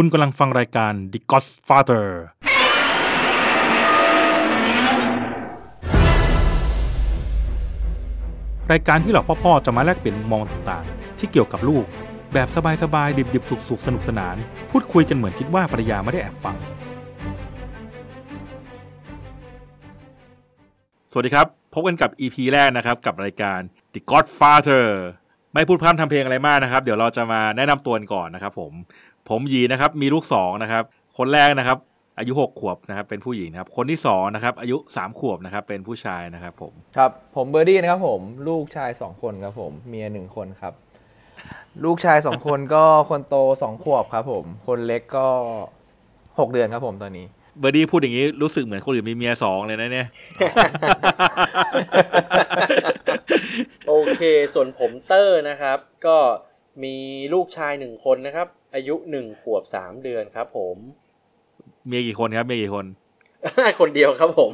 คุณกำลังฟังรายการ The Godfather รายการที่เหล่าพ่อๆจะมาแลกเปลี่ยนมุมมองต่างๆ ที่เกี่ยวกับลูก แบบสบายๆ ดิบๆ สุกๆ สนุกสนาน พูดคุยกันเหมือนคิดว่าภรรยาไม่ได้แอบฟัง สวัสดีครับ พบกันกับ EP แรกนะครับ กับรายการ The Godfather ไม่พูดพร่ำทำเพลงอะไรมากนะครับ เดี๋ยวเราจะมาแนะนำตัวก่อนนะครับผม ผมยีนะครับ มีลูกสองนะครับ คนแรกนะครับ อายุหกขวบนะครับ เป็นผู้หญิงนะครับ คนที่สองนะครับ อายุสามขวบนะครับ เป็นผู้ชายนะครับ ผม ครับ ผมเบอร์ดี้นะครับ ผม ลูกชายสองคนครับผม เมียหนึ่งคนครับ ลูกชายสองคนก็คนโตสองขวบครับ ผม คนเล็กก็หกเดือนครับผมตอนนี้ เบอร์ดี้พูดอย่างนี้รู้สึกเหมือนคนอื่นมีเมียสองเลยนะเนี่ย โอเค ส่วนผมเตอร์นะครับ ก็มีลูกชายหนึ่งคนนะครับ อายุหนึ่งขวบสามเดือนครับผมเมียกี่คนครับเมียกี่คนคนเดียวครับผม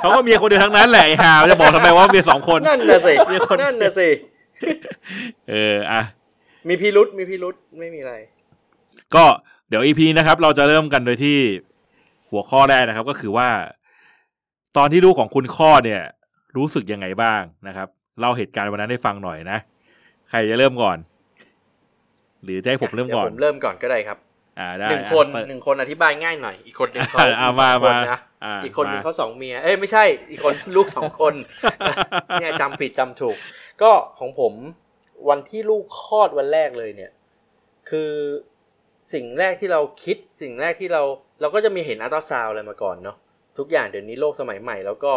เขาก็เมียคนเดียวทั้งนั้นแหละไอ้ห่าจะบอกทำไมว่าเมียสองคนนั่นน่ะสิมีคนนั่นน่ะสิเอออะมีพิรุษมีพิรุษไม่มีอะไร ก็เดี๋ยวอีพีนะครับ เราจะเริ่มกันโดยที่หัวข้อแรกนะครับ ก็คือว่า ตอนที่ลูกของคุณข้อดเนี่ย รู้สึกยังไงบ้างนะครับเล่าเหตุการณ์วันนั้นให้ฟังหน่อยนะ ใครจะเริ่มก่อน หรือจะให้ผมเริ่มก่อนดี๋ยวผมเริ่มก่อนก็ได้ครับอ่าได้หนึ่งคนอะหนึ่งคนอธิบายง่ายหน่อย อีกคนหนึ่งเขาอะมีสองมาคนมานะอ่าอีกคนหนึ่งมาเขาสองเมีย เอ้ยไม่ใช่ อีกคนลูกสองคนเนี่ยจำผิดจำถูก ก็ของผมวันที่ลูกคลอดวันแรกเลยเนี่ย คือสิ่งแรกที่เราคิดสิ่งแรกที่เราเราก็จะมีเห็นอัลตราซาวด์อะไรมาก่อนเนาะทุกอย่างเดี๋ยวนี้โลกสมัยใหม่ แล้วก็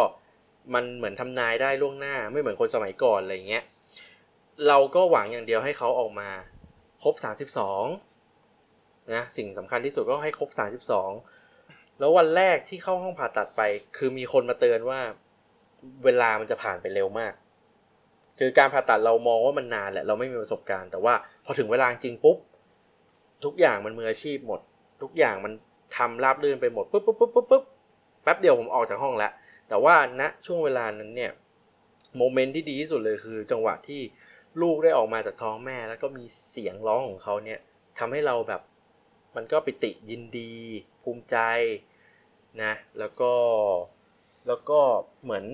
มันเหมือนทำนายได้ล่วงหน้า ไม่เหมือนคนสมัยก่อนอะไรเงี้ยเราก็หวังอย่างเดียวให้เขาออกมา ครบสามสิบสองนะสิ่งสำคัญที่สุดก็ให้ครบสามสิบสองแล้ววันแรกที่เข้าห้องผ่าตัดไป คือมีคนมาเตือนว่าเวลามันจะผ่านไปเร็วมาก คือการผ่าตัดเรามองว่ามันนานแหละเราไม่มีประสบการณ์ แต่ว่าพอถึงเวลาจริงปุ๊บ ทุกอย่างมันมืออาชีพหมด ทุกอย่างมันทำราบรื่นไปหมดปุ๊บปุ๊บปุ๊บปุ๊บปุ๊บแป๊บเดียวผมออกจากห้องแล้วแต่ว่าณช่วงเวลานั้นเนี่ยโมเมนต์ที่ดีที่สุดเลยคือ จังหวะที่ ลูกได้ออกมาจากท้องแม่ แล้วก็มีเสียงร้องของเขาเนี่ยทำให้เราแบบมันก็ปิติยินดี ภูมิใจนะแล้วก็แล้วก็เหมือน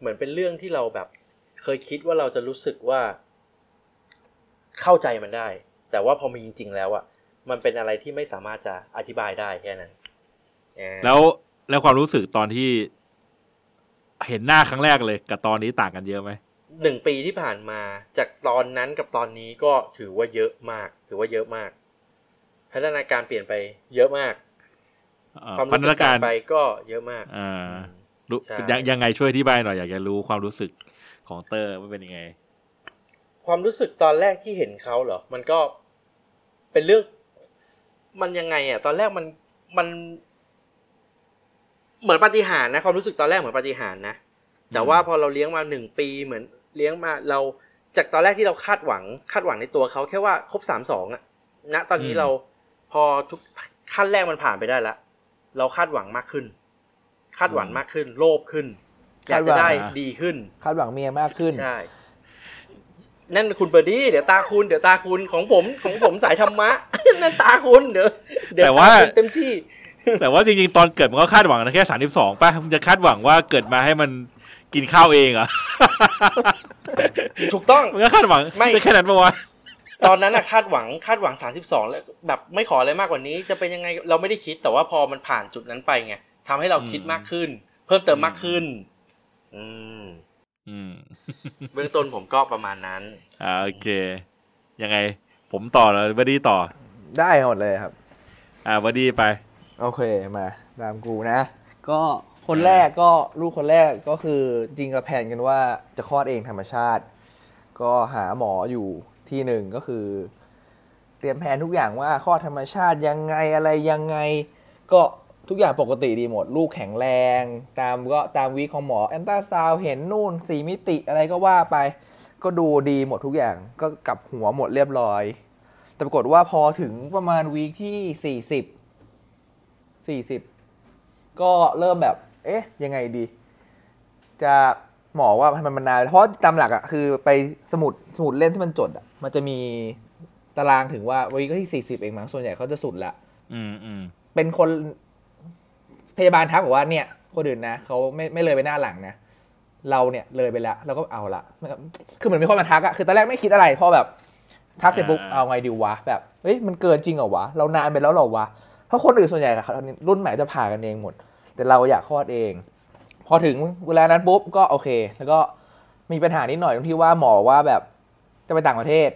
เหมือนเป็นเรื่องที่เราแบบ เคยคิดว่าเราจะรู้สึกว่า เข้าใจมันได้ แต่ว่าพอมีจริง ๆ แล้วอะมันเป็นอะไรที่ไม่สามารถจะอธิบายได้แค่นั้นแล้วแล้วความรู้สึกตอนที่ เห็นหน้าครั้งแรกเลย กับตอนนี้ต่างกันเยอะไหม หนึ่งปีที่ผ่านมาจากตอนนั้นกับตอนนี้ก็ถือว่าเยอะมาก ถือว่าเยอะมาก พัฒนาการเปลี่ยนไปเยอะมากอ่าความพัรู้ฒสึนากการไปก็เยอะมากอ่าอืมรู้ใช่ยังยังไงช่วยที่บายหน่อยอยากจะรู้ความรู้สึกของเตอร์ว่าเป็นยังไง ความรู้สึกตอนแรกที่เห็นเขาเหรอ มันก็เป็นเรื่องมันยังไงอะ ตอนแรกมันมัน เหมือนปาฏิหาริย์นะ ความรู้สึกตอนแรกเหมือนปาฏิหาริย์นะแต่ว่าพอเราเลี้ยงมาหนึ่งปีเหมือน เลี้ยงมาเราจากตอนแรกที่เราคาดหวังคาดหวังในตัวเขาแค่ว่าครบสามสองอะณตอนนี้อืมเราพอทุกขั้นแรกมันผ่านไปได้แล้วเราคาดหวังมากขึ้น คาดหวังมากขึ้น โลภขึ้นอยากจะได้ดีขึ้น คาดหวังเมียมากขึ้นใช่นั่นคุณเบอร์ดี้เดี๋ยวตาคุณเดี๋ยวตาคุณของผมของผมสายธรรมะนั่นตาคุณเดี๋ยวเดี๋ยวแต่ว่าตคุณเต็มที่ แต่ว่าจริงๆ ตอนเกิดมันก็คาดหวังนะแค่สามสิบสองป่ะมันจะคาดหวังว่าเกิดมาให้มัน กินข้าวเองเหรอถูกต้องมันก็คาดหวังไม่ด้แค่นั้นปะวะตอนนั้นอะคาดหวังคาดหวังสามสิบสองแล้วแบบไม่ขออะไรมากกว่านี้ จะเป็นยังไงเราไม่ได้คิดแต่ว่าพอมันผ่านจุดนั้นไปไงทำให้เราคิดมากขึ้น เพิ่มเติมมากขึ้น อืม อืมเบื้องต้นผมก็ประมาณนั้นอ่าโอเค ยังไง ผมต่อแล้วบดี้ต่อ ได้หมดเลยครับ อ่าบดี้ไป โอเคมา ตามกูนะ ก็ คนแรกก็ลูกคนแรกก็คือจริงกับแผนกันว่าจะคลอดเองธรรมชาติ ก็หาหมออยู่ที่หนึ่งก็คือ เตรียมแผนทุกอย่างว่าคลอดธรรมชาติยังไงอะไรยังไง ก็ทุกอย่างปกติดีหมด ลูกแข็งแรง ตามก็ตามวีของหมอแอนตาซาวเห็นนู่นสีมิติอะไรก็ว่าไป ก็ดูดีหมดทุกอย่างก็กลับหัวหมดเรียบร้อย แต่ปรากฏว่าพอถึงประมาณวีคที่สี่สิบสี่สิบก็เริ่มแบบ เอ๊ะยังไงดี จะหมอว่าทำไมมันนานเพราะตามหลักอะคือไปสมุดสมุดเล่นที่มันจดอะมันจะมีตารางถึงว่าวีคที่สี่สิบเองมั้งส่วนใหญ่เขาจะสุดละอืมอืมเป็นคนพยาบาลทักบอกว่าเนี่ยคนอื่นนะเขาไม่ไม่เลยไปหน้าหลังนะเราเนี่ยเลยไปแล้วเราก็เอาละคือเหมือนมีคนมาทักอะคือตอนแรกไม่คิดอะไรพอแบบทักเสร็จปุ๊บเอาไงดีวะแบบเฮ้ยมันเกินจริงเหรอวะเรานานไปแล้วเหรอวะเพราะคนอื่นส่วนใหญ่อะรุ่นใหม่จะผ่ากันเองหมด แต่เราอยากคลอดเอง พอถึงเวลานั้นปุ๊บก็โอเค แล้วก็มีปัญหานิดหน่อยตรงที่ว่าหมอว่าแบบจะไปต่างประเทศ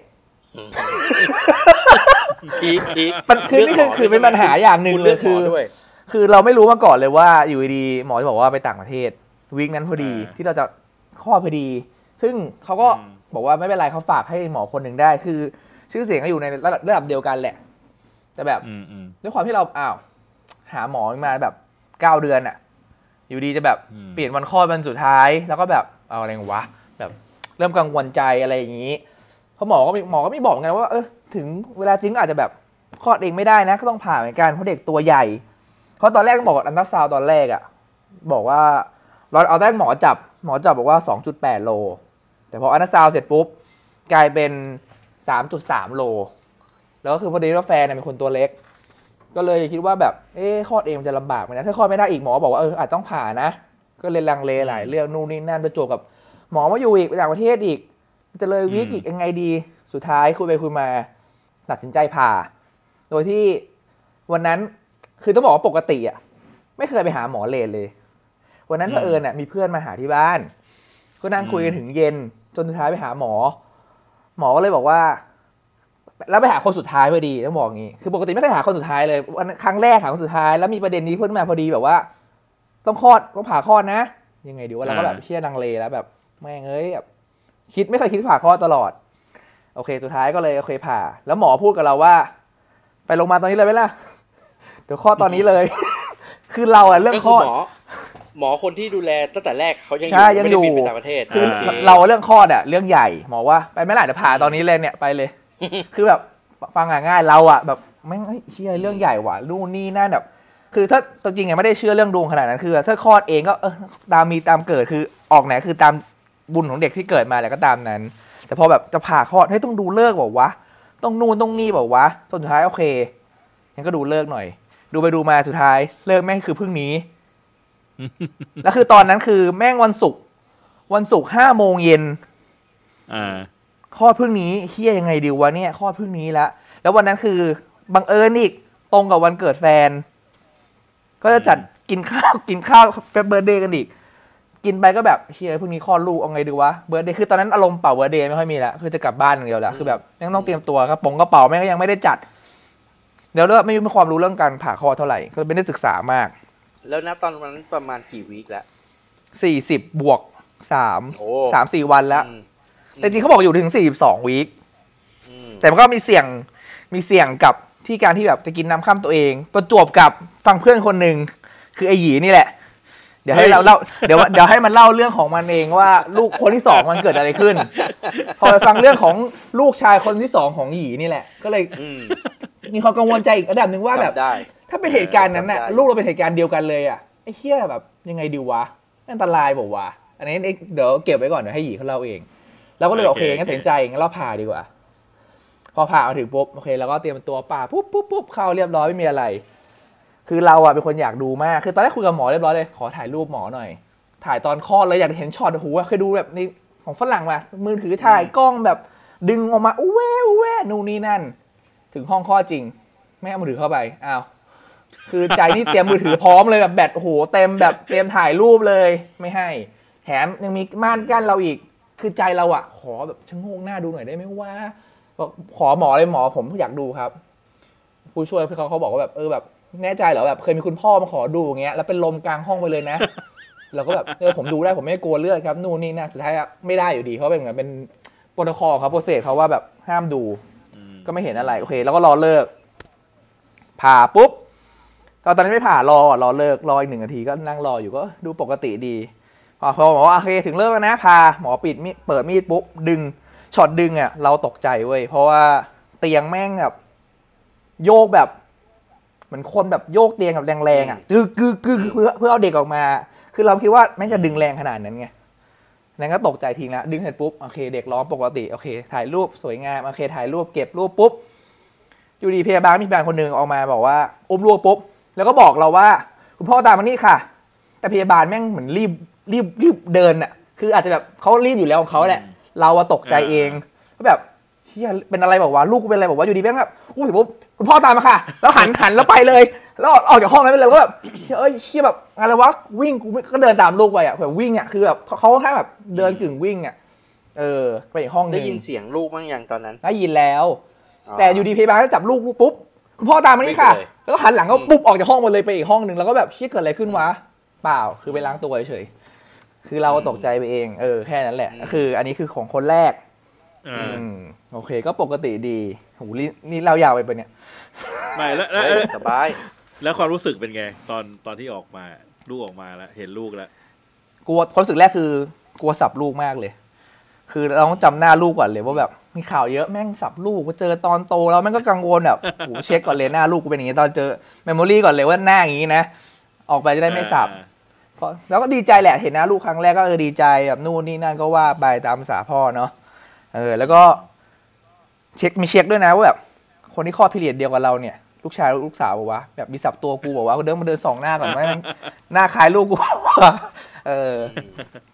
พีคพีคมันคือนี่คือคือเป็นปัญหาอย่างหนึ่งคุณเลเลือยกหมคืออด้วยคือเราไม่รู้มาก่อนเลยว่าอยู่ดีๆหมอจะบอกว่าไปต่างประเทศวีคนั้นพอดีที่เราจะคลอดพอดี ซึ่งเขาก็บอกว่าไม่เป็นไรเขาฝากให้หมอคนหนึ่งได้ คือ ชื่อเสียงก็อยู่ในระดับระดับเดียวกันแหละ แต่แบบอืมอืมด้วยความที่เราอ้าวหาหมอมาแบบ เก้าเดือนอะอยู่ดีจะแบบอืมเปลี่ยนวันคลอดวันสุดท้าย แล้วก็แบบเอาอะไรวะแบบเริ่มกังวลใจอะไรอย่างนี้เพราะหมอก็มีหมอก็มีบอกเหมือนกันว่าเออถึงเวลาจริงก็อาจจะแบบคลอดเองไม่ได้นะ ก็ต้องผ่าเหมือนกันเพราะเด็กตัวใหญ่เพราะตอนแรกบอกอันตราซาวด์ตอนแรกอะบอกว่าเราเอาแรกหมอจับหมอจับบอกว่า 2.8 โล แต่พออันตราซาวด์เสร็จปุ๊บกลายเป็น 3.3 โล แล้วก็คือพอดีว่าแฟนเนี่ยเป็นคนตัวเล็ก ก็เลยคิดว่าแบบ เอ๊ะคลอดเองมันจะลำบากไหมนะ ถ้าคลอดไม่ได้อีกหมอบอกว่าเอออาจต้องผ่านะ ก็เลยลังเลหลายเรื่องนู่นนี่นั่นประจวบกับ หมอมาอยู่อีกไปต่างประเทศอีก จะเลยวิกอีกยังไงดี สุดท้ายคุยไปคุยมาตัดสินใจผ่า โดยที่วันนั้นคือต้องบอกว่าปกติอะไม่เคยไปหาหมอเลนเลย วันนั้นเผอิญอะมีเพื่อนมาหาที่บ้าน ก็นั่งคุยกันถึงเย็น จนสุดท้ายไปหาหมอ หมอก็เลยบอกว่า แล้วไปหาคนสุดท้ายพอดีต้องบอกงี้คือปกติไม่เคยหาคนสุดท้ายเลยวันครั้งแรกหาคนสุดท้ายแล้วมีประเด็นนี้ขึ้นมาพอดีแบบว่า ต้องคลอดต้องผ่าคลอดนะ ยังไงดีว่าเราก็แบบเชื่อดังเลแล้วแบบแม่งเอ้ยแบบคิดไม่เคยคิดผ่าคลอดตลอด โอเค สุดท้ายก็เลยโอเคผ่า แล้วหมอพูดกับเราว่า ไปโรงพยาบาลตอนนี้เลยไหมล่ะเดี๋ยวคลอดตอนนี้เลย คือเราอะเรื่องก็คคืลออดหมอหมอคนที่ดูแลตั้งแต่แรกเขายังอใช่ยู่ยังไม่อยู่ได้บินไปต่างประเทศคือโอเคเราเรื่องคลอดอะเรื่องใหญ่หมอว่าไปไม่หลายเดี๋ยวผ่าตอนนี้เลยเนี่ยไปเลย คือแบบฟังง่ายๆเราอะแบบไม่งเฮ้ยเชื่อเรื่องใหญ่ว่ะนู่นนี่นั่นแบบ คือถ้าตัวจริงอะไม่ได้เชื่อเรื่องดวงขนาดนั้นคือ ถ้าคลอดเองก็เออตามมีตามเกิดคือออกไหนคือตามบุญของเด็กที่เกิดมาแล้วก็ตามนั้น แต่พอแบบจะผ่าคลอดให้ต้องดูเลิกบอกวะต้องนู่นต้องนี่บอกวะจนสุดท้ายโอเคงั้นก็ดูเลิกหน่อย ดูไปดูมาสุดท้าย เลิกแม่งคือพรุ่งนี้แล้วคือตอนนั้นคือแม่งวันศุกร์วันศุกร์ห้าโมงเย็นอ่า คลอดพรุ่งนี้เฮียยังไงดีวะเนี่ยคลอดพรุ่งนี้แล้วแล้ววันนั้นคือบังเอิญอีกตรงกับวันเกิดแฟน ก็จะจัดกินข้าวกินข้าวเป็นเบอร์เดย์กันอีก กินไปก็แบบเฮียพรุ่งนี้คลอดลูกเอาไงดีวะเบอร์เดย์คือตอนนั้นอารมณ์เป่าเบอร์เดย์ไม่ค่อยมีแล้วคือจะกลับบ้านอย่างเดียวแล้วคือแบบยังต้องเตรียมตัวครับปงกระเป๋าแม่งก็ยังไม่ได้จัดเดี๋ยวเรื่องไม่มีความรู้เรื่องการผ่าคลอดเท่าไหร่ก็ไม่ได้ศึกษามาก แล้วณตอนนั้นประมาณกี่วีคแล้วสี่สิบบวกสามโอ้สามสี่วันแล้วอืม แต่จริงเขาบอกอยู่ถึงสี่สิบสองวีคอืมแต่มันก็มีเสี่ยงมีเสี่ยงกับที่การที่แบบจะกินน้ำข้ามตัวเอง ประจวบกับฟังเพื่อนคนหนึ่งคือไอหยีนี่แหละ เดี๋ยวให้เราเล่าเดี๋ยวเดี๋ยวให้มันเล่าเรื่องของมันเองว่าลูกคนที่สองมันเกิดอะไรขึ้น พอไปฟังเรื่องของลูกชายคนที่สองของหยีนี่แหละ ก็เลยอืมมีความกังวลใจอีกระดับหนึ่งว่าแบบจำได้ถ้าเป็นเหตุการณ์นั้นน่ะจำได้ลูกเราเป็นเหตุการณ์เดียวกันเลยอะไอ้เฮียแบบยังไงดีวะอันตรายบอกว่าวะอันนี้เดี๋ยวเก็บไว้ก่อนเดี๋ยวให้หยีเขาเล่าเอง เราก็เลยบอกโอเคงั้นตัดสินใจงั้นเราผ่าดีกว่า พอผ่ามาถึงปุ๊บโอเคเราก็เตรียมตัวป่าปุ๊บปุ๊บปุ๊บเข้าเรียบร้อยไม่มีอะไร คือเราอะเป็นคนอยากดูมาก คือตอนแรกคุยกับหมอเรียบร้อยเลยขอถ่ายรูปหมอหน่อย ถ่ายตอนคลอดเลยอยากเห็นช็อตโอ้โหเคยดูแบบในของฝรั่งมามือถือถ่ายกล้องแบบดึงออกมาอู้แวอู้แวนู่นนี่นั่น ถึงห้องคลอดจริงไม่เอามือถือเข้าไปอ้าวคือใจนี่เตรียมมือถือพร้อมเลยแบบแบตโอ้โหเต็มแบบเตรียมถ่ายรูปเลย ไม่ให้แถมยังมีม่านกั้นเราอีก คือใจเราอะขอแบบชะโงกหน้าดูหน่อยได้ไหมว่าบอกขอหมอเลยหมอผมอยากดูครับ ผู้ช่วยเขาเขาบอกว่าแบบเออแบบแน่ใจเหรอแบบเคยมีคุณพ่อมาขอดูอย่างเงี้ยแล้วเป็นลมกลางห้องไปเลยนะเราก็แบบเออผมดูได้ผมไม่กลัวเลือดครับนู่นนี่นะสุดท้ายอะไม่ได้อยู่ดีเพราะเป็นเหมือนเป็นโปรโตคอลครับ process เขาว่าแบบห้ามดูอืมก็ไม่เห็นอะไรโอเค แล้วก็รอฤกษ์ ผ่าปุ๊บก็ตอนนั้นไม่ผ่ารอรอฤกษ์รออีกหนึ่งนาทีก็นั่งรออยู่ก็ดูปกติดี พอพอหมอว่าโอเคถึงเลิกแล้วนะพาหมอปิดมีดเปิดมีดปุ๊บดึงช็อตดึงอะเราตกใจเว้ยเพราะว่าเตียงแม่งแบบโยกแบบเหมือนคนแบบโยกเตียงแบบแรงๆอะกึกกึกกึกเพื่อเพื่อเอาเด็กออกมา คือเราคิดว่าแม่งจะดึงแรงขนาดนั้นไงนั้นก็ตกใจทิ้งละดึงเสร็จปุ๊บโอเคเด็กร้องปกติโอเค ถ่ายรูปสวยงามโอเคถ่ายรูปเก็บรูปปุ๊บอยู่ดีพยาบาลมีพยาบาลคนหนึ่งออกมาบอกว่าอุ้มลูกปุ๊บแล้วก็บอกเราว่า คุณพ่อตามมานี่ค่ะ แต่พยาบาลแม่งเหมือนรีบ รีบรีบเดินอะ คืออาจจะแบบเขารีบอยู่แล้วของเขาแหละ เราอะตกใจเองก็แบบเฮียเป็นอะไรบอกว่าลูกกูเป็นอะไรบอกว่าอยู่ดีแม่งแบบอุ้ยปุ๊บคุณพ่อตามมาค่ะ แล้วหันหันแล้วไปเลย แล้วออกจากห้องนั้นไปเลยก็แบบเฮ้ยเฮียแบบอะไรวะวิ่งกูก็เดินตามลูกไปอะแบบวิ่งอะคือแบบเขาแค่แบบเดินกึ่งวิ่งอะเออไปอีกห้องหนึได้งยินเสียงลูกบ้างยังตอนนั้นได้ยินแล้ว แต่อยู่ดีพยาบาลก็จับลูกปุ๊บคุณพ่อตามมานี่ค่ะวิ่งไปเลยแล้วก็หันหลังก็ปุ๊บออกจากห้องมาเลยไปอีกห้องหนึ่งแล้วก็แบบเชี่ยเกิดอะไรขึ้นวะเปล่าคือไปล้างตัวเฉยๆ คือเราตกใจไปเอง เออแค่นั้นแหละก็คือ อันนี้คือของคนแรกอ่าอืมโอเค ก็ปกติดีโหนี่นี่เรายาวไปปะเนี่ยไม่แล้วแล้วเฮ้ยสบาย แล้วความรู้สึกเป็นไง ตอนตอนที่ออกมา ลูกออกมาแล้ว เห็นลูกแล้วกลัวความรู้สึกแรกคือกลัวสับลูกมากเลย คือเราต้องจำหน้าลูกก่อนเลยว่าแบบมีข่าวเยอะแม่งสับลูกก็เจอตอนโตแล้วแม่งก็กังวลแบบโหเช็คก่อนเลยหน้าลูกกูเป็นอย่างนี้ตอนเจอเมมโมรี่ก่อนเลยว่าหน้าอย่างนี้นะออกไปจะได้ไม่สับอ่าเพราะแล้วก็ดีใจแหละเห็นหน้าลูกครั้งแรกก็เออดีใจแบบนู่นนี่นั่นก็ว่าไปตามภาษาพ่อเนาะเออแล้วก็เช็คมีเช็คด้วยนะว่าแบบคนที่คลอดพีเรียดเดียวกับเราเนี่ยลูกชายลูกสาวบอกว่าแบบมีสับตัวกูบอกว่าเดินมาเดินสองหน้าก่อนไหมมันหน้าคล้ายลูกกูว่าเออ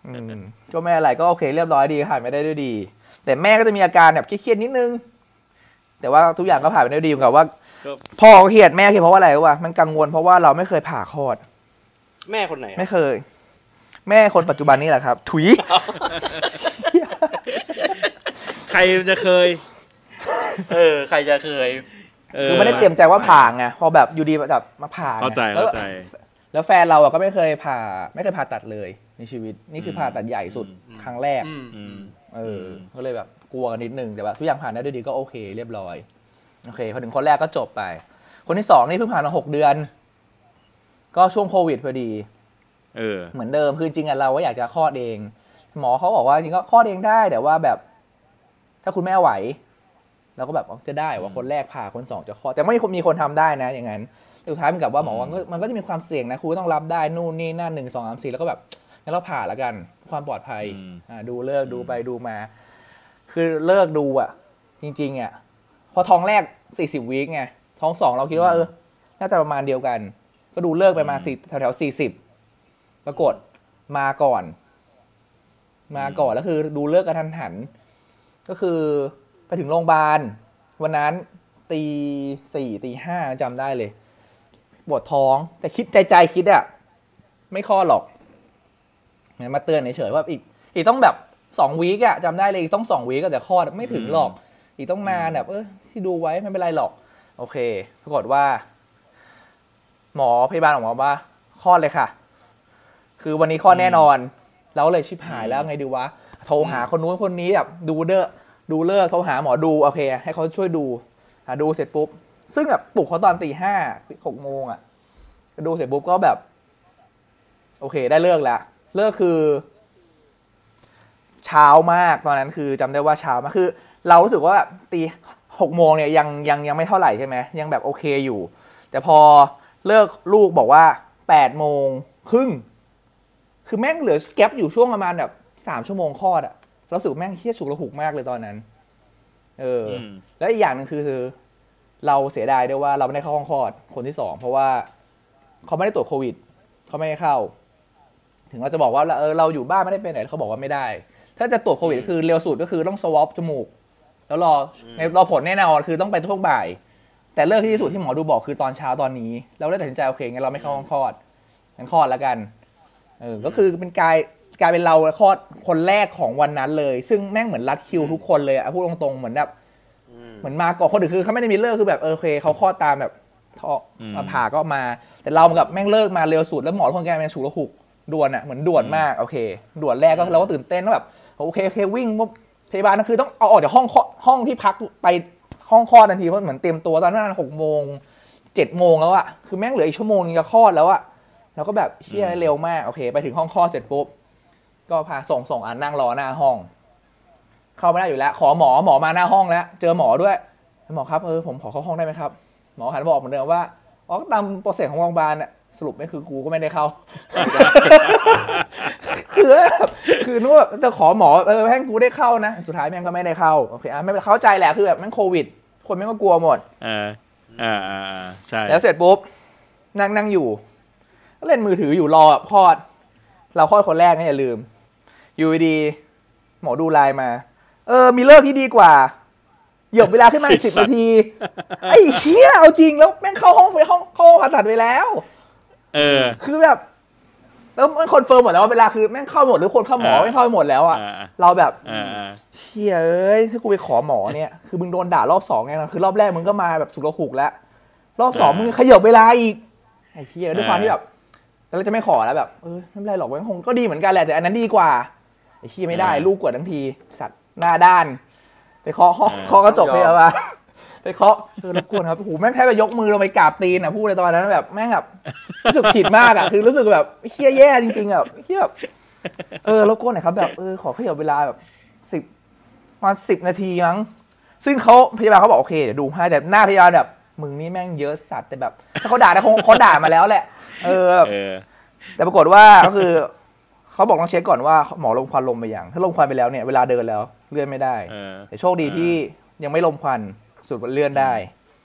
อืมก็ไม่อะไรก็โอเคเรียบร้อยดีผ่านไปได้ด้วยดี แต่แม่ก็จะมีอาการแบบเครียดๆนิดนึง แต่ว่าทุกอย่างก็ผ่านไปได้ดีเหมือนกับว่าก็พ่อก็เครียดแม่เครียดเพราะว่าอะไรรู้ป่ะมันกังวลเพราะว่าเราไม่เคยผ่าคลอด แม่คนไหนอะไม่เคย แม่คนปัจจุบันนี่แหละครับ ถุย ใครจะเคย เออ ใครจะเคยอคือไม่ได้เตรียมใจว่าผ่าไงพอแบบอยู่ดีแบบมาผ่าไงเข้าใจแล้วเข้าใจ แล้วแฟนเราอะก็ไม่เคยผ่า ไม่เคยผ่าตัดเลย ในชีวิต นี่คือผ่าตัดใหญ่สุดอืมครั้งแรกอืมอืมเออก็เลยแบบกลัวกันนิดนึงแต่แบบทุกอย่างผ่านได้ด้วยดีก็โอเค เรียบร้อย โอเคพอถึงคนแรกก็จบไป คนที่สองนี่เพิ่งผ่านมาหกเดือน ก็ช่วงโควิดพอดี เออ เหมือนเดิมคือจริงอะเราก็อยากจะคลอดเอง หมอเขาบอกว่าจริงก็คลอดเองได้ แต่ว่าแบบ ถ้าคุณแม่ไหวเราก็แบบอ๋อจะได้ว่าคนแรกผ่าคนสองจะคลอดแต่ไม่มีคนมีคนทำได้นะ อย่างนั้นสุดท้ายมันกับว่าหมอว่ามันก็มันก็จะมีความเสี่ยงนะครูก็ต้องรับได้นู่นนี่นั่นหนึ่งสองสามสี่แล้วก็แบบงั้นเราผ่าแล้วกันความปลอดภัยอืมอ่าดูเลิกดูไปดูมา คือเลิกดูอะ จริง ๆอะพอท้องแรกสี่สิบวีคไงท้องสองเราคิดว่าเออน่าจะประมาณเดียวกัน ก็ดูเลิกไปมาสี่แถวๆสี่สิบปรากฏมาก่อน มาก่อนแล้วคือดูเลิกกระทันหัน ก็คือไปถึงโรงพยาบาล วันนั้นตีสี่ตีห้าจำได้เลยปวดท้องแต่คิดใจใจคิดอะไม่คลอดหรอกงั้นมาเตือนเฉยๆว่าอีก อีกต้องแบบสองวีกอะจำได้เลยอีกต้องสองวีกก็จะคลอดไม่ถึงหรอก อีกต้องนานแบบเออที่ดูไว้ไม่เป็นไรหรอก โอเค ปรากฏว่า หมอพยาบาลออกมาว่าคลอดเลยค่ะ คือวันนี้คลอดแน่นอน เราก็เลยชิบหายแล้วไงดีวะ โทรหาคนนู้นคนนี้แบบดูเด้อดูเลิกโทรหาหมอดูโอเค ให้เขาช่วยดูหาดูเสร็จปุ๊บ ซึ่งแบบปลุกเขาตอนตีห้าหกโมงอะดูเสร็จปุ๊บก็แบบ โอเค ได้เลิกแล้วเลิกคือ เช้ามากตอนนั้นคือจำได้ว่าเช้ามากคือ เรารู้สึกว่าแบบตีหกโมงเนี่ยยังยังยังไม่เท่าไหร่ใช่ไหมยังแบบโอเคอยู่ แต่พอ เลิกลูกบอกว่าแปดโมงครึ่งคือแม่งเหลือแก๊ปอยู่ช่วงประมาณแบบสามชั่วโมงคลอดอะเราสึกแม่งเฮี้ยฉุกระหุกมากเลยตอนนั้น เอออมแล้วอีกอย่างหนึ่งคือคือ เราเสียดายด้วยว่าเราไม่ได้เข้าห้องคลอดคนที่สองเพราะว่าเขาไม่ได้ตรวจโควิดเขาไม่ให้เข้า ถึงเราจะบอกว่าเออเราอยู่บ้านไม่ได้เป็นไหนเขาบอกว่าไม่ได้ ถ้าจะตรวจโควิดอืมคือเร็วสุดก็คือต้องสวอปจมูก แล้วรอในรอผลแน่นอนคือต้องไปช่วงบ่าย แต่เลิกที่ที่สุดที่หมอดูบอกคือตอนเช้าตอนนี้ เราได้ตัดสินใจโอเคงั้นเราไม่เข้าห้องคลอดงั้นคลอดแล้วกันเออก็คือเป็นกลายกลายเป็นเราคลอดคนแรกของวันนั้นเลย ซึ่งแม่งเหมือนรัดคิวทุกคนเลยอะพูดตรงๆเหมือนแบบอืมเหมือนมาก่อนคนอื่นคือเขาไม่ได้มีเลิกคือแบบเออโอเคเขาคลอดตามแบบท่ออมมาผ่าก็มา แต่เรากับแม่งเลิกมาเร็วสุดแล้วหมอทุกคนแกเป็นฉุกละหุกด่วนอะเหมือนด่วนมากโอเค ด่วนแรกก็เราก็ตื่นเต้นว่าแบบโอเคโอเควิ่งปุ๊บพยาบาลนั่นคือต้องเอาออกจากห้องคลอดห้องที่พักไป ห้องคลอดทันทีเพราะเหมือนเตรียมตัวตอนนั้นหกโมงเจ็ดโมงแล้วอะคือแม่งเหลืออีกชั่วโมงนึงจะคลอดแล้วอะเราก็แบบเชี่ยเร็วมากโอเค ไปถึงห้องคลอดเสร็จปุ๊บก็พาส่งส่งอ่านนั่งรอหน้าห้อง เข้าไม่ได้อยู่แล้ว ขอหมอหมอมาหน้าห้องแล้ว เจอหมอด้วยหมอครับเออผมขอเข้าห้องได้ไหมครับ หมอหันมาบอกเหมือนเดิมว่าอ๋อก็ตามโปรเซสของโรงพยาบาลน่ะสรุปไม่คือกูก็ไม่ได้เข้า คือแบบคือนึกว่าแบบจะขอหมอเออให้กูได้เข้านะ สุดท้ายแม่งก็ไม่ได้เข้าโอเคอะไม่เป็นไรเข้าใจแหละคือแบบแม่งโควิด คนแม่งก็กลัวหมดอ่าอ่าอ่าอ่าใช่ แล้วเสร็จปุ๊บนั่งนั่งอยู่ก็เล่นมือถืออยู่รอคลอด เราคลอดคนแรกนะอย่าลืม อยู่ดีๆหมอดูไลน์มา เออ มีเลิกที่ดีกว่าเหยียบเวลาขึ้นมาสิบนาที ไอ้เหี้ยเอาจริงแล้วแม่งเข้าห้องไปห้องเข้าห้องผ่าตัดไปแล้ว เออ คือแบบ แล้วมันคอนเฟิร์มหมดแล้วว่าเวลาคือแม่งเข้าหมดหรือคนเข้าหมออ่าไม่เข้าหมดแล้วอะอ่าเราแบบอ่าอ่าเฮียเอ้ยถ้ากูไปขอหมอเนี่ยคือมึงโดนด่ารอบสองไงนะคือรอบแรกมึงก็มาแบบสุกระหุกแล้ว รอบสองมึงขยับเวลาอีกไอ้เฮียด้วยความที่แบบแล้วเราจะไม่ขอแล้วแบบเออไม่เป็นไรหรอกมันคงก็ดีเหมือนกันแหละแต่อันนั้นดีกว่าไอ้เฮียไม่ได้ลูกกวดทั้งทีสัตว์หน้าด้านไปเคาะห้องเคาะกระจกเลยอะ ไปเคาะเออรบกวนครับโอ้โหแม่งแทบไปยกมือลงไปกราบตีนอะพูดเลยตอนนั้นแบบแม่งแบบรู้สึกผิดมากอะคือรู้สึกแบบเฮียแย่จริงๆอะเฮียแบบเออรบกวนหน่อยครับแบบเออขอขยับเวลาแบบสิบประมาณสิบนาทีมั้งซึ่งเขาพยาบาลเขาบอกโอเคเดี๋ยวดูให้แต่หน้าพยาบาลแบบมึงนี่แม่งเยอะสัตว์แต่แบบ ถ้าเขาด่าแต่คงเขาด่ามาแล้วแหละ เออแบบเออแต่ปรากฏว่าก็คือเขาบอกต้องเช็คก่อนว่าหมอลมควันลมไปยังถ้าลมควันไปแล้วเนี่ยเวลาเดินแล้วเลื่อนไม่ได้เออแต่โชคดีที่ยังไม่ลมควัน สุดเลื่อนได้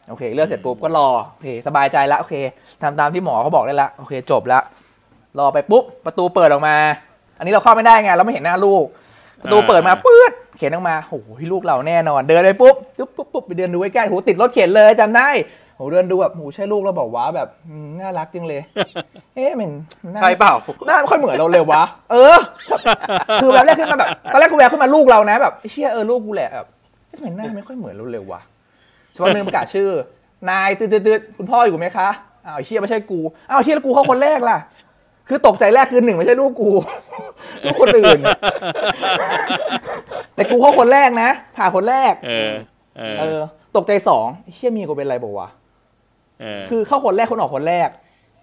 โอเคเลื่อนเสร็จปุ๊บก็รอโอเคสบายใจละโอเคทำตามที่หมอเขาบอกได้ละโอเค จบละรอไปปุ๊บประตูเปิดออกมา อันนี้เราเข้าไม่ได้ไงเราไม่เห็นหน้าลูก ประตูเปิดมาปื๊ดเข็นออกมาโอ้โหลูกเราแน่นอน เดินไปปุ๊บปุ๊บปุ๊บปุ๊บไปเดินดูใกล้ๆโหติดรถเข็นเลยจำได้โหเดินดูแบบโหใช่ลูกเราบอกว่าแบบอืมน่ารักจังเลย เอ๊ะมันน่าใช่เปล่าหน้าไม่ค่อยเหมือนเราเลยวะเออ คือแบบแรกขึ้นมาแบบตอนแรกกูแววขึ้นมาลูกเรานะแบบไอ้เชี่ยเออลูกกูแหละแบบเอ๊ะทำไมหน้าไม่ค่อยเหมือนเราเลยวะ สักวันหนึ่งประกาศชื่อ นายตืดตืดๆคุณพ่ออยู่ไหมคะอ้าวไอ้เชี่ยไม่ใช่กูอ้าวไอ้เชี่ยแล้วกูเข้าคนแรกล่ะ คือตกใจแรกคือหนึ่งไม่ใช่ลูกกูลูกคนอื่น แต่กูเข้าคนแรกนะผ่าคนแรก เออ เออเออตกใจสองไอ้เชี่ยมีกูเป็นไรบอกวะเออคือเข้าคนแรกคนออกคนแรก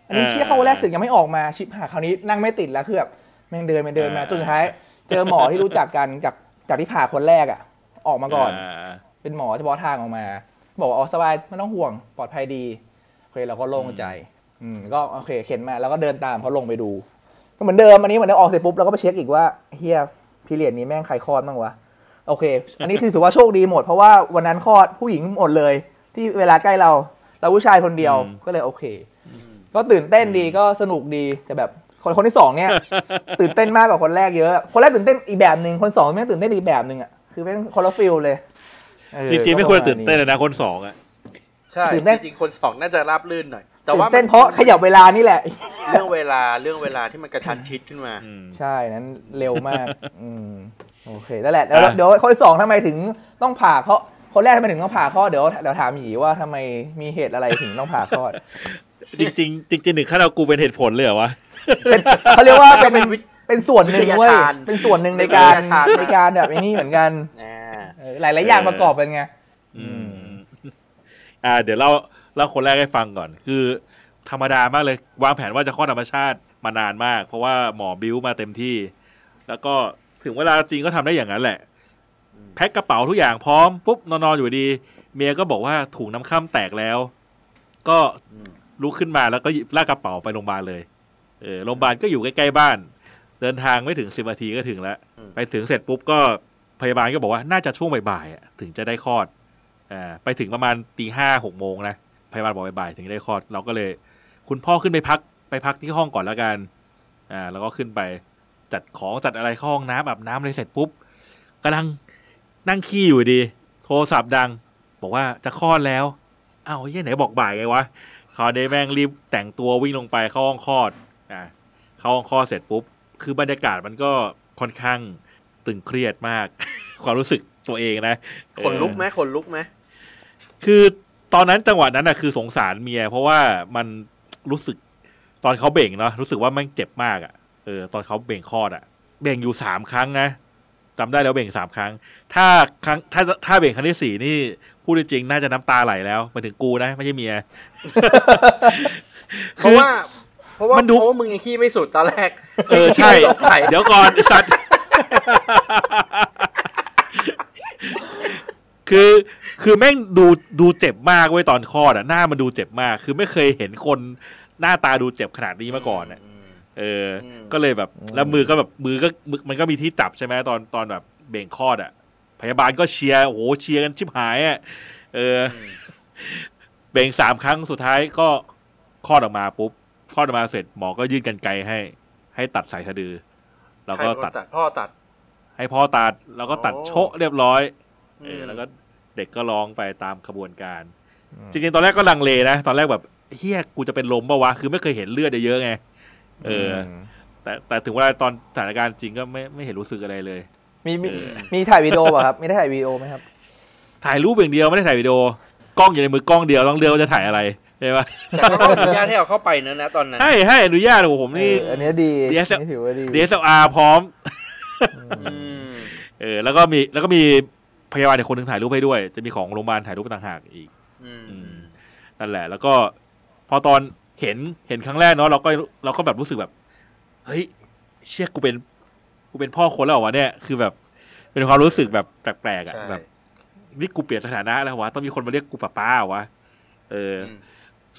อันนี้เออเชี่ยเข้าคนแรกสึกยังไม่ออกมาชิปหาคราวนี้นั่งไม่ติดแล้วคือแบบแม่งเดินไปเดินมาเออจนสุดท้าย เจอหมอที่รู้จักกันจากจากที่ผ่าคนแรกอะ ออกมาก่อนาเป็นหมอเฉพาะทางออกมา บอกว่าอ๋อสบายไม่ต้องห่วงปลอดภัยดีโอเคเราก็โล่งใจ อืมก็โอเคเข็นมาแล้วก็เดินตามเขาลงไปดู ก็เหมือนเดิมอันนี้เหมือนเดิมออกเสร็จปุ๊บเราก็ไปเช็คอีกว่าเฮียพีเรียดนี้แม่งใครคลอดบ้างวะโอเค อันนี้คือถือว่าโชคดีหมด เพราะว่าวันนั้นคลอดผู้หญิงหมดเลย ที่เวลาใกล้เรา เราผู้ชายคนเดียวอืมก็เลยโอเค ก็ตื่นเต้นดีก็สนุกดีแต่แบบคนคนที่สองเนี่ย ตื่นเต้นมากกว่าคนแรกเยอะ คนแรกตื่นเต้นอีกแบบหนึ่งคนสองแม่งตื่นเต้นอีกแบบหนึ่งอะคือเป็นคนละ feel เลยเออ จริงๆไม่ควรก็ปะาณตื่นเต้นเลยนะคนสองอะใช่ตื่นเต้นจริงๆคนสองน่าจะราบลื่นหน่อย แต่ว่าตื่นเต้นเพราะขยับเวลานี่แหละ เรื่องเวลาเรื่องเวลาที่มันกระชั้นชิดขึ้นมาอืมใช่นั้นเร็วมาก อืมโอเคนั่นแหละเดี๋ยวอะเดี๋ยวคนที่สองทำไมถึงต้องผ่าเขาคนแรกทำไมถึงต้องผ่าคลอดเดี๋ยวเดี๋ยวถามหยีว่าทำไมมีเหตุอะไรถึงต้องผ่าคลอด จริงๆจริงๆหนึ่งขั้นเอากูเป็นเหตุผลเลยเหรอวะเป็นเขาเรียกว่าเป็น เป็นวิเป็นส่วนหนึ่งเว้ยวิทยาทานเป็นส่วนหนึ่งในการวิทยาทานในการแบบไอ้นี่เหมือนกันอ่าเออหลายหลายๆอย่างประกอบกันไงอืมอ่า เดี๋ยวเล่าเล่าคนแรกให้ฟังก่อน คือ ธรรมดามากเลยวางแผนว่าจะคลอดธรรมชาติมานานมาก เพราะว่าหมอบิวมาเต็มที่ แล้วก็ถึงเวลาจริงก็ทำได้อย่างนั้นแหละ แพ็คกระเป๋าทุกอย่างพร้อมปุ๊บนอนๆอยู่ดี เมียก็บอกว่าถุงน้ำข้ามแตกแล้ว ก็อืมลุกขึ้นมาแล้วก็หยิบลากกระเป๋าไปโรงพยาบาลเลยเออโรงพยาบาลก็อยู่ใกล้ๆบ้าน เดินทางไม่ถึงสิบนาทีก็ถึงแล้ว ไปถึงเสร็จปุ๊บก็พยาบาลก็บอกว่าน่าจะช่วงบ่ายๆอะถึงจะได้คลอดอ่าไปถึงประมาณตีห้าหกโมงนะพยาบาลบอกบ่ายๆถึงจะได้คลอด เราก็เลย คุณพ่อขึ้นไปพักไปพักที่ห้องก่อนแล้วกันอ่าแล้วก็ขึ้นไปจัดของจัดอะไรเข้าห้องน้ำอาบน้ำอะไรเสร็จปุ๊บกำลังนั่งขี้อยู่ดี โทรศัพท์ดัง บอกว่าจะคลอดแล้วอ้าวเฮ้ยไหนบอกบ่ายไงวะคราวนี้แม่งรีบแต่งตัววิ่งลงไปเข้าห้องคลอดอ่าเข้าห้องคลอดเสร็จปุ๊บ คือบรรยากาศมันก็ค่อนข้างตึงเครียดมาก ความรู้สึกตัวเองนะขนลุกไหมขนลุกไหมคือตอนนั้นจังหวะนั้นนะคือสงสารเมีย เพราะว่ามันรู้สึกตอนเขาเบ่งเนาะรู้สึกว่ามันเจ็บมากอะ่ะเออตอนเขาเบ่งคลอดอะ่ะเบ่งอยู่สามครั้งนะจำได้แล้วเบ่งสามครั้ง ถ้าครั้งถ้าถ้าเบ่งครั้งที่สี่นี่พูดจริงๆน่าจะน้ำตาไหลแล้วหมายถึงกูนะไม่ใช่เมีย เพราะว่า เพราะว่ามันดูเพราะว่ามึงยังขี้ไม่สุดตอนแรก เออใช่ขี้ไม่สุดไผ่เดี๋ยวก่อนไอ้สัตว์คือคือแม่งดูดูเจ็บมากเว้ยตอนคลอดอะหน้ามันดูเจ็บมาก คือไม่เคยเห็นคนหน้าตาดูเจ็บขนาดนี้มาก่อนอะมเอออมก็เลยแบบแล้วมือก็แบบมือก็มือมันก็มีที่จับใช่ไหมตอนตอนแบบเบ่งคลอดอะ พยาบาลก็เชียร์โอ้โหเชียร์กันชิบหายอะเออ เบ่งสามครั้งสุดท้ายก็คลอดออกมาปุ๊บ คลอดออกมาเสร็จหมอก็ยื่นกันไกรให้ ให้ตัดสายสะดือ แล้วก็ใครเป็นคนตัดตัดพ่อตัด ให้พ่อตัดแล้วก็ตัดโอ้โชะเรียบร้อยเออมแล้วก็เด็กก็ร้องไปตามขบวนการ จริงๆ ตอนแรกก็ลังเลนะ ตอนแรกแบบเฮียกูจะเป็นลมปะวะ คือไม่เคยเห็นเลือดเยอะๆไงเอออ แต่แต่ถึงเวลาตอนสถานการณ์จริงก็ไม่ไม่เห็นรู้สึกอะไรเลย มีมีเออมีถ่ายวิดีโอป่ะครับมีได้ถ่ายวิดีโอไหมครับ ถ่ายรูปอย่างเดียวไม่ได้ถ่ายวิดีโอกล้องอยู่ในมือกล้องเดียวต้องเลือกว่าจะถ่ายอะไรใช่ปะแต่เขาก็อนุญาตให้เอาเข้าไปเนอะนะตอนนั้นให้ให้อนุญาตโอ้โหผมนี่เอออันเนี้ยดี DSL นี่ถือว่าดี DSLR พร้อมอืมเออ แล้วก็มีแล้วก็มีพยาบาลอีกคนหนึ่งถ่ายรูปให้ด้วย จะมีของโรงพยาบาลถ่ายรูปต่างหากอีกอืมอืมนั่นแหละ แล้วก็พอตอนเห็นเห็นครั้งแรกเนาะเราก็เราก็แบบรู้สึกแบบ เฮ้ย เชี่ยกูเป็นกูเป็นพ่อคนแล้วเหรอวะเนี่ยคือแบบ เป็นความรู้สึกแบบแปลกๆอะใช่แบบนี่กูเปลี่ยนสถานะแล้ววะต้องมีคนมาเรียกกูป้าป้าเหรอวะเอออม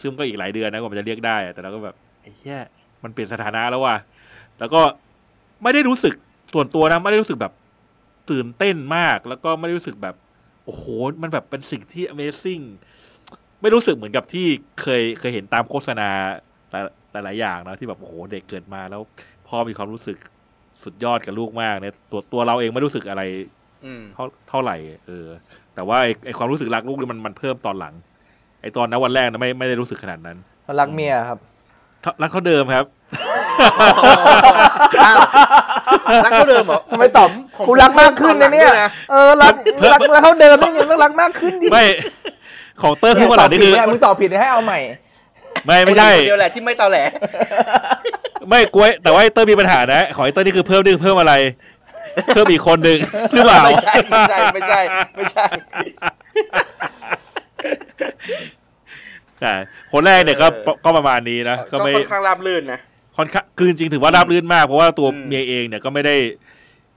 ซึ่งก็อีกหลายเดือนนะกว่ามันจะเรียกได้อะแต่เราก็แบบไอ้เชี่ยมันเปลี่ยนสถานะแล้วว่ะแล้วก็ไม่ได้รู้สึกส่วนตัวนะไม่ได้รู้สึกแบบตื่นเต้นมาก แล้วก็ไม่ได้รู้สึกแบบ โอ้โห มันแบบเป็นสิ่งที่ Amazing ไม่รู้สึกเหมือนกับที่เคยเคยเห็นตามโฆษณาหลายหลายๆอย่างนะที่แบบโอ้โหเด็กเกิดมาแล้วพ่อมีความรู้สึกสุดยอดกับลูกมากเนี่ย ตัวตัวเราเองไม่รู้สึกอะไรอืมเท่าเท่าไหร่ เออ แต่ว่าไอ้ไอความรู้สึกรักลูกนี่มันมันเพิ่มตอนหลังไอตอนนั้นวันแรกนะไม่ไม่ได้รู้สึกขนาดนั้นมันรักเมียครับเท่ารักเขาเดิมครับอ้าวรักเท่าเดิมเหรอทำไมตอบของกูรักมากขึ้นนะเนี่ยเออรักเพิ่มรักรักเขาเดิมนี่ยังต้องรักมากขึ้นดิไม่ของเตอร์เพิ่มมาหลังนี่คือตบผิดเยมึงตอบผิดให้เอาใหม่ ไม่ไม่ไอ้ใช่เด็กคนเดียวแหละที่ไม่ตอแหลไม่กล้วยแต่ว่าไอเตอร์มีปัญหานะ ของไอเตอร์นี่คือเพิ่มนี่คือเพิ่มอะไร เพิ่มอีกคนหนึ่งหรือเปล่าไม่ใช่ไม่ใช่ไม่ใช่ไม่ใช่ ใช่คนแรกเนี่ยก็เออก็ประมาณนี้นะก็ก็ไม่ค่อนข้างราบรื่นนะค่อนข้างคือจริงๆถือว่าราบรื่นมากเพราะว่าตัวอืมเมียเองเนี่ยก็ไม่ได้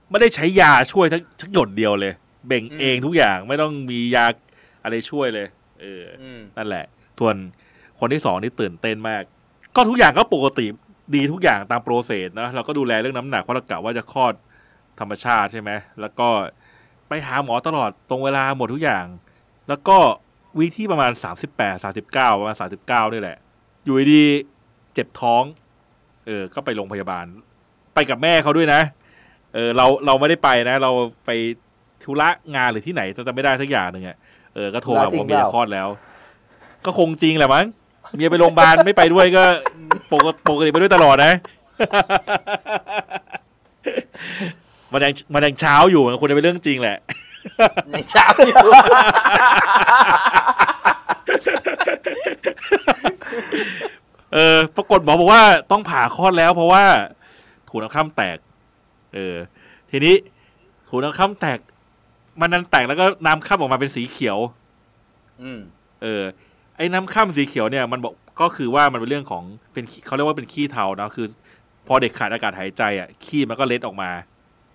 ไม่ได้ใช้ยาช่วยทั้งทั้งหยดเดียวเลย เบ่งอืมเองทุกอย่างไม่ต้องมียาอะไรช่วยเลย เอออืมนั่นแหละส่วนคนที่สองนี่ตื่นเต้นมาก ก็ทุกอย่างก็ปกติดีทุกอย่างตามโปรเซสนะเราก็ดูแลเรื่องน้ำหนักเพราะเรากะว่าจะคลอดธรรมชาติใช่ไหมแล้วก็ไปหาหมอตลอดตรงเวลาหมดทุกอย่าง แล้วก็ วีที่ประมาณสามสิบแปดสาสิบเก้าประมาณสาสิบเก้านี่แหละ อยู่ดีเจ็บท้อง เออ ก็ไปโรงพยาบาล ไปกับแม่เขาด้วยนะ เออ เราเราไม่ได้ไปนะ เราไปธุระงานหรือที่ไหนจะจำไม่ได้สักอย่างหนึ่งอะเออ ก็โทรมาบอกว่าเมียคลอดแล้ว ก็คงจริงแหละมั้งเมียไปโรงพยาบาลไม่ไปด้วยก็ปกติปกติไปด้วยตลอดนะมันยังมันยังเช้าอยู่มันควรจะเป็นเรื่องจริงแหละ ในเช้าอยู่ เออ ปรากฏหมอบอกว่าต้องผ่าคลอดแล้วเพราะว่าถุงน้ำข้ามแตก เออ ทีนี้ถุงน้ำข้ามแตก มันนั้นแตกแล้วก็น้ำข้ามออกมาเป็นสีเขียว อืม เออ ไอ้น้ำข้ามสีเขียวเนี่ย มันบอกก็คือว่ามันเป็นเรื่องของเป็นขี้เขาเรียกว่าเป็นขี้เทาเนาะคือ พอเด็กขาดอากาศหายใจอะขี้มันก็เล็ดออกมา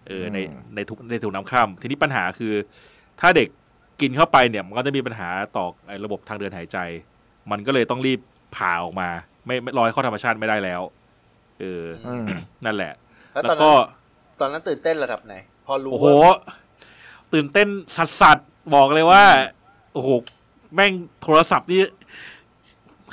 เออในอืมในทุกในถุงน้ำข้ามทีนี้ปัญหาคือ ถ้าเด็กกินเข้าไปเนี่ยมันก็จะมีปัญหาต่อไอ้ระบบทางเดินหายใจ มันก็เลยต้องรีบผ่าออกมา ไม่ไม่รอยเข้าธรรมชาติไม่ได้แล้วเอออืมนั่นแหละ แล้วแล้ตอนวก็นั้นตอนนั้นตื่นเต้นระดับไหน พอรู้โอ้โหว่าตื่นเต้นสัสสัสๆบอกเลยว่า โอ้โห แม่งโทรศัพท์นี่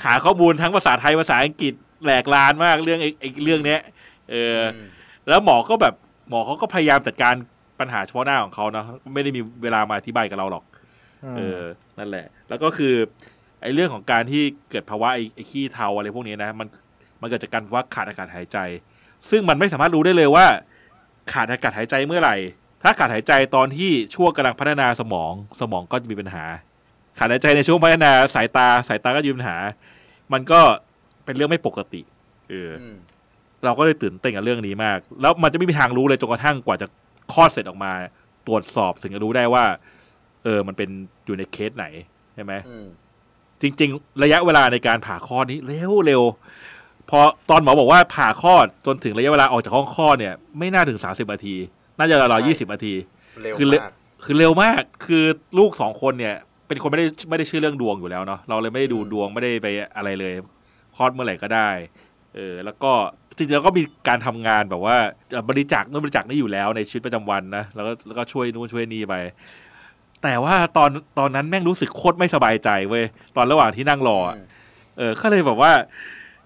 หาข้อมูลทั้งภาษาไทยภาษาอังกฤษแหลกลานมากเรื่องไอ้ไอ้เรื่องเนี้ย เอออมแล้วหมอก็แบบ หมอเขาก็พยายามจัดการปัญหาเฉพาะหน้าของเขาเนาะไม่ได้มีเวลามาอธิบายกับเราหรอก เออ นั่นแหละ แล้วก็คือ ไอ้เรื่องของการที่เกิดภาวะไอ้ไอ้ขี้เทาอะไรพวกนี้นะ มันมันเกิดจากการว่าขาดอากาศหายใจ ซึ่งมันไม่สามารถรู้ได้เลยว่า ขาดอากาศหายใจเมื่อไหร่ ถ้าขาดหายใจตอนที่ช่วงกำลังพัฒนาสมองสมองก็จะมีปัญหา ขาดหายใจในช่วงพัฒนาสายตาสายตาก็จะมีปัญหา มันก็เป็นเรื่องไม่ปกติเอออืม เราก็เลยตื่นเต้นกับเรื่องนี้มาก แล้วมันจะไม่มีทางรู้เลยจนกระทั่งกว่าจะคลอดเสร็จออกมา ตรวจสอบถึงจะรู้ได้ว่า เออ มันเป็นอยู่ในเคสไหนใช่ไหมอืมจริง ๆ ระยะเวลาในการผ่าคลอดนี้เร็วเร็วพอตอนหมอบอกว่าผ่าคลอดจนถึงระยะเวลาออกจากห้องคลอดเนี่ย ไม่น่าถึงสามสิบนาที น่าจะราวๆยี่สิบนาทีเร็วคือเร็วมากคือเร็วมากคือลูกสองคนเนี่ย เป็นคนไม่ได้ไม่ได้เชื่อเรื่องดวงอยู่แล้วเนาะเราเลยไม่ได้ดูดวงไม่ได้ไปอะไรเลยคลอดเมื่อไหร่ก็ได้ เออ แล้วก็ จริงๆแล้วก็มีการทำงานแบบว่าจะบริจาคนู่นบริจาคนี่อยู่แล้วในชีวิตประจำวันนะแล้วก็แล้วก็ช่วยนู่นช่วยนี่ไป แต่ว่าตอนตอนนั้นแม่งรู้สึกโคตรไม่สบายใจเว้ยตอนระหว่างที่นั่งรออะอืมเออก็เลยแบบว่า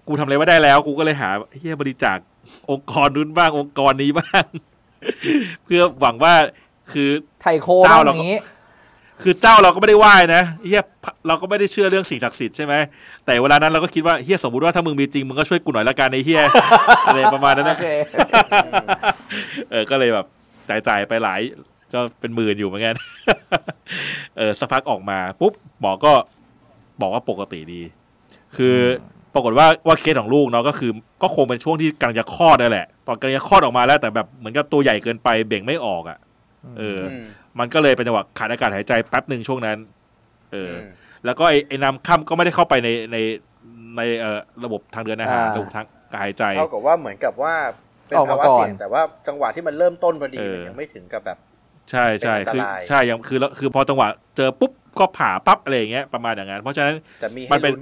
กูทำอะไรไม่ได้แล้ว กูก็เลยหาเฮียบริจาคองค์กรนู้นบ้างองค์กรนี้บ้าง เพื่อหวังว่าคือไทยโคเจ้าบ้างเราอก็ย่างนี้ คือเจ้าเราก็ไม่ได้ไหว้นะเฮียเราก็ไม่ได้เชื่อเรื่องสิ่งศักดิ์สิทธิ์ใช่ไหมแต่เวลานั้นเราก็คิดว่าเฮียสมมติว่าถ้ามึงมีจริงมึงก็ช่วยกูหน่อยละกันในเฮียอะไรประมาณนั้นโอนะเคเออก็เลยแบบจ่ายๆไปหลายก็เป็นหมื่นอยู่เหมือนกันเออสักพักออกมาปุ๊บหมอก็บอกว่าปกติดี คือปรากฏว่าว่าเคสของลูกเนาะก็คือ ก็คงเป็นช่วงที่กำลังจะคลอดนั่นแหละ ตอนกำลังจะคลอดออกมาแล้วแต่แบบเหมือนกับตัวใหญ่เกินไปเบ่งไม่ออกอะ เออออืมมันก็เลยเป็นจังหวะขาดอากาศหายใจแป๊บหนึ่งช่วงนั้น เอออมแล้วก็ไอ้ไอ้น้ำค่ำก็ไม่ได้เข้าไปในในในเอ่อระบบทางเดินอาหารอ่าระบบทางการหายใจเท่ากับว่าเหมือนกับว่าเป็นออกมาภาวะก่อนเสี่ยงแต่ว่าจังหวะที่มันเริ่มต้นพอดีเออมันยังไม่ถึงกับแบบ ใช่ใช่เป็นอันตคือรายใช่ยังคือแล้วคือพอจังหวะเจอปุ๊บก็ผ่าปั๊บอะไรอย่างเงี้ยประมาณอย่างนั้นเพราะฉะนั้นแต่มีมัให้นเป็น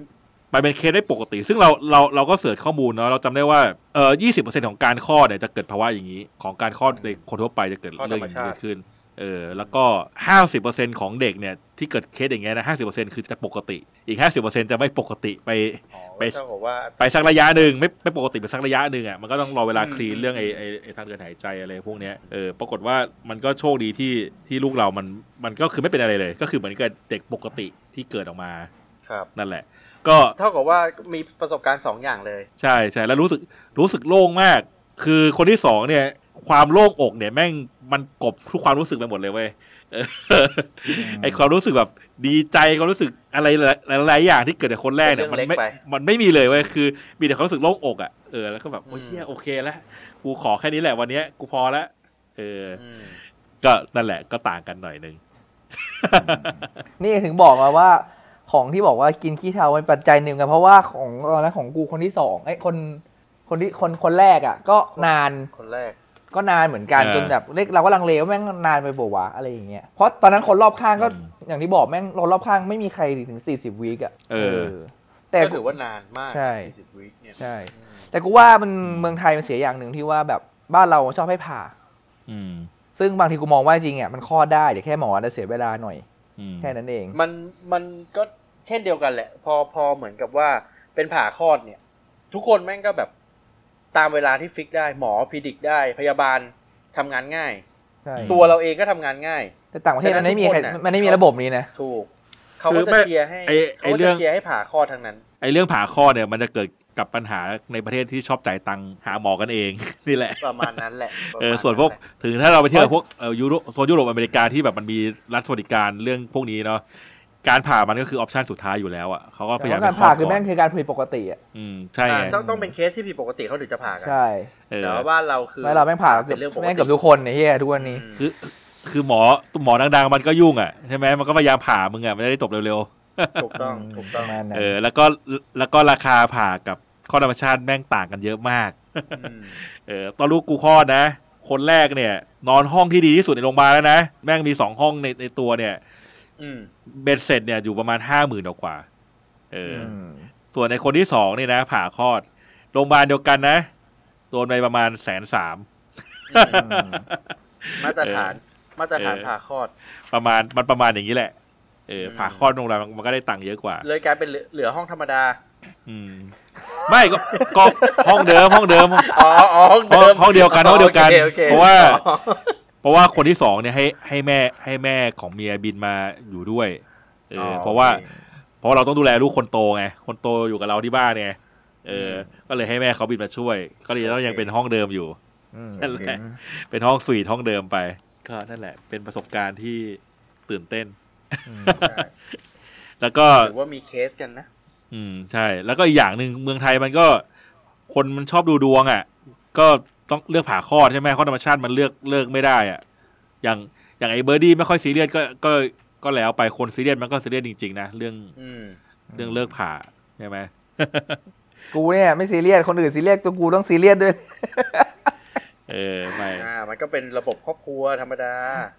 ลุ้นมันเป็นเคสได้ปกติ ซึ่งเราเราเราก็เสิร์ชข้อมูลเนาะเราจำได้ว่าเออยี่สิบเปอร์เซ็นของการคลอดเนี่ยจะเกิดภาวะอย่างนี้ ของการคลอดในคนทั่วไปจะเกิดคลอดเรื่องอย่างธรรมนี้ชาติเกิดขึ้นเออแล้วก็ห้าสิบเปอร์เซ็นของเด็กเนี่ยที่เกิดเคสอย่างเงี้ยนะห้าสิบเปอร์เซ็นคือจะปกติ อีกห้าสิบเปอร์เซ็นจะไม่ปกติไปอ๋อไปเท่ากับว่าไปสักระยะหนึ่งไม่ไม่ปกติไปสักระยะหนึ่งอะมันก็ต้องรอเวลาอืมคลีนเรื่องไอ้ไอ้ไอ้ทางเดินหายใจอะไรพวกเนี้ยเออปรากฏว่ามันก็โชคดีที่ที่ลูกเรามันมันก็คือไม่เป็นอะไรเลย ก็คือเหมือนกับเด็กปกติที่เกิดออกมาครับนั่นแหละ ก็เท่ากับว่ามีประสบการณ์สองอย่างเลย ใช่ใช่แล้วรู้สึกรู้สึกโล่งมาก คือคนที่สองเนี่ย ความโล่งอกเนี่ยแม่งมันกบทุกความรู้สึกไปหมดเลยเว้ยเออไอความรู้สึกแบบดีใจความรู้สึกอะไรหลายหลายๆอย่างที่เกิดจากคนแรกเนี่ยเป็นมันเรื่องไม่เล็กไปมันไม่มีเลยเว้ยคือมีแต่ความรู้สึกโล่งอกอะเออแล้วก็แบบโอ้ยอืมเฮียโอเคแล้วกูขอแค่นี้แหละวันเนี้ยกูพอละเออออืมก็นั่นแหละก็ต่างกันหน่อยนึงนี่ถึงบอกมาว่า ของที่บอกว่ากินขี้เถ้าเป็นปัจจัยหนึ่งกันเพราะว่าของตอนนั้นของกูคนที่สองไอ้ยคนคนที่คนคนแรกอะ ก็นานคนแรก ก็นานเหมือนกันเออ จนแบบเล็กเราก็ลังเลว่าแม่งนานไปบอกว่าวะอะไรอย่างเงี้ยเพราะตอนนั้นคนรอบข้างก็อืมอย่างที่บอกแม่งคนรอบข้างไม่มีใครถึงสี่สิบวีกอะเออ แต่ ก็ถือว่านานมากใช่40วิเนี่ย ใช่ แต่กูว่ามันเมืองไทยมันเสียอย่างหนึ่งที่ว่าแบบบ้านเราชอบให้ผ่า อืม ซึ่งบางทีกูมองว่าจริงอะมันคลอดได้เดี๋ยวแค่หมอจะเสียเวลาหน่อยอืม แค่นั้นเอง มันมันก็เช่นเดียวกันแหละ พอพอเหมือนกับว่าเป็นผ่าคลอดเนี่ย ทุกคนแม่งก็แบบตามเวลาที่ฟิกได้หมอพิดิกได้พยาบาลทำงานง่ายใช่ตัวเราเองก็ทำงานง่าย แต่ต่างประเทศมันไม่มีใครฉะนั้นทุกคนน่ะมันไม่มีระบบนี้นะถูกเขาก็คือจะไม่เชียร์ให้ไอ้ไอ้เขาก็เรื่จะองเชียร์ให้ผ่าคลอดทั้งนั้นไอเรื่องผ่าคลอดเนี่ยมันจะเกิด กับปัญหาในประเทศที่ชอบจ่ายตังค์หาหมอกันเอง นี่แหละประมาณนั้นแหละประเอมาณอส่วนพวกแหละถึงถ้าเราไปเที่ยวกับพวกเออยุโรปโซนยุโรปอเมริกาที่แบบมันมีรัฐสวัสดิการเรื่องพวกนี้เนาะการผ่ามันก็คือ option สุดท้ายอยู่แล้วอะเขาก็พยายามแต่ว่าการให้ผ่าคลอดคือแม่งก่นคือการผิดปกติอะอืมใช่อ่าไงต้องต้องเป็นเคสที่ผิดปกติเขาถึงจะผ่ากันใช่เออแต่ว่าบ้านเราคือไม่เราแม่งผ่าเป็นเรื่องปกติแม่งเกับทุกคนไอ้เหี้ยทุกวันนี้อืมคือ คือหมอหมอดังๆมันก็ยุ่งอะใช่ไหมมันก็พยายามผ่ามึงอะมันจะได้จบเร็วถูกต้องถูกปต้องประมาณนั้นๆเออแล้วก็แล้วก็ราคาผ่ากับ คลอดธรรมชาติแม่งต่างกันเยอะมากมเออตอนลูกกูคลอดนะ คนแรกเนี่ย นอนห้องที่ดีที่สุดในโรงพยาบาลแล้วนะ แม่งมีสองห้องในในตัวเนี่ยอืมเบ็ดเสร็จเนี่ยอยู่ประมาณห้าหมื่นกว่า เออออืมส่วนในคนที่สองนี่นะ ผ่าคลอด โรงพยาบาลเดียวกันนะ โดนไปประมาณแสนสามมาตรฐานมาตรฐานเออผ่าคลอด ประมาณมันประมาณอย่างนี้แหละ เอออืมผ่าคลอดโรงพยาบาลมันก็ได้ตังค์เยอะกว่า เลยกลายเป็นเหลือเหลือห้องธรรมดา อืมไม่ก็ก็ห้องเดิมห้องเดิมอ๋ออ๋อห้องห้องเดิมห้องเดียวกันห้องเดียวกันโคโอคเพราะว่าอ๋อเพราะว่าคนที่สองเนี่ยให้ให้แม่ให้แม่ของเมียบินมาอยู่ด้วยเอออเพราะว่า เพราะเราต้องดูแลลูกคนโตไงคนโตอยู่กับเราที่บ้านไงเออ ก็เลยให้แม่เขาบินมาช่วย ก็เลยต้องยังเป็นห้องเดิมอยู่อืมนั่นแหละเป็นห้องสวีทห้องเดิมไป ก็นั่นแหละ เป็นประสบการณ์ที่ตื่นเต้นใช่แล้วก็ถือว่ามีเคสกันนะ อืมใช่ แล้วก็อีกอย่างหนึ่งเมืองไทยมันก็คนมันชอบดูดวงอะ ก็ต้องเลือกผ่าคลอดใช่ไหมคลอดธรรมชาติมันเลือกฤกษ์ไม่ได้อะ อย่างอย่างไอ้เบอร์ดี้ไม่ค่อยซีเรียสก็ก็ก็แล้วไปคนซีเรียสมันก็ซีเรียสจริงๆนะเรื่องอืมเรื่องฤกษ์ผ่าใช่ไหมกูเนี่ยไม่ซีเรียสคนอื่นซีเรียสจนกูต้องซีเรียสด้วย เออไม่อ่า มันก็เป็นระบบครอบครัวธรรมดา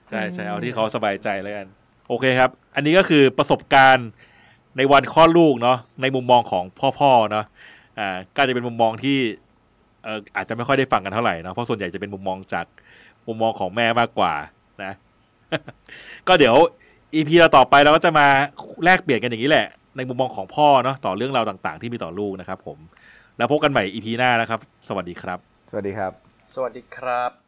ใช่ใช่เอาที่เขาสบายใจแล้วกัน โอเคครับ อันนี้ก็คือประสบการณ์ ในวันคลอดลูกเนาะในมุมมองของพ่อๆเนาะอ่าก็จะเป็นมุมมองที่เอออาจจะไม่ค่อยได้ฟังกันเท่าไหร่เนาะเพราะส่วนใหญ่จะเป็นมุมมองจากมุมมองของแม่มากกว่านะ ก็เดี๋ยว EP เราต่อไปเราก็จะมาแลกเปลี่ยนกันอย่างนี้แหละ ในมุมมองของพ่อเนาะต่อเรื่องราวต่าง ๆ ที่มีต่อลูกนะครับ ผม แล้วพบกันใหม่ EP หน้านะครับ สวัสดีครับ สวัสดีครับ สวัสดีครับ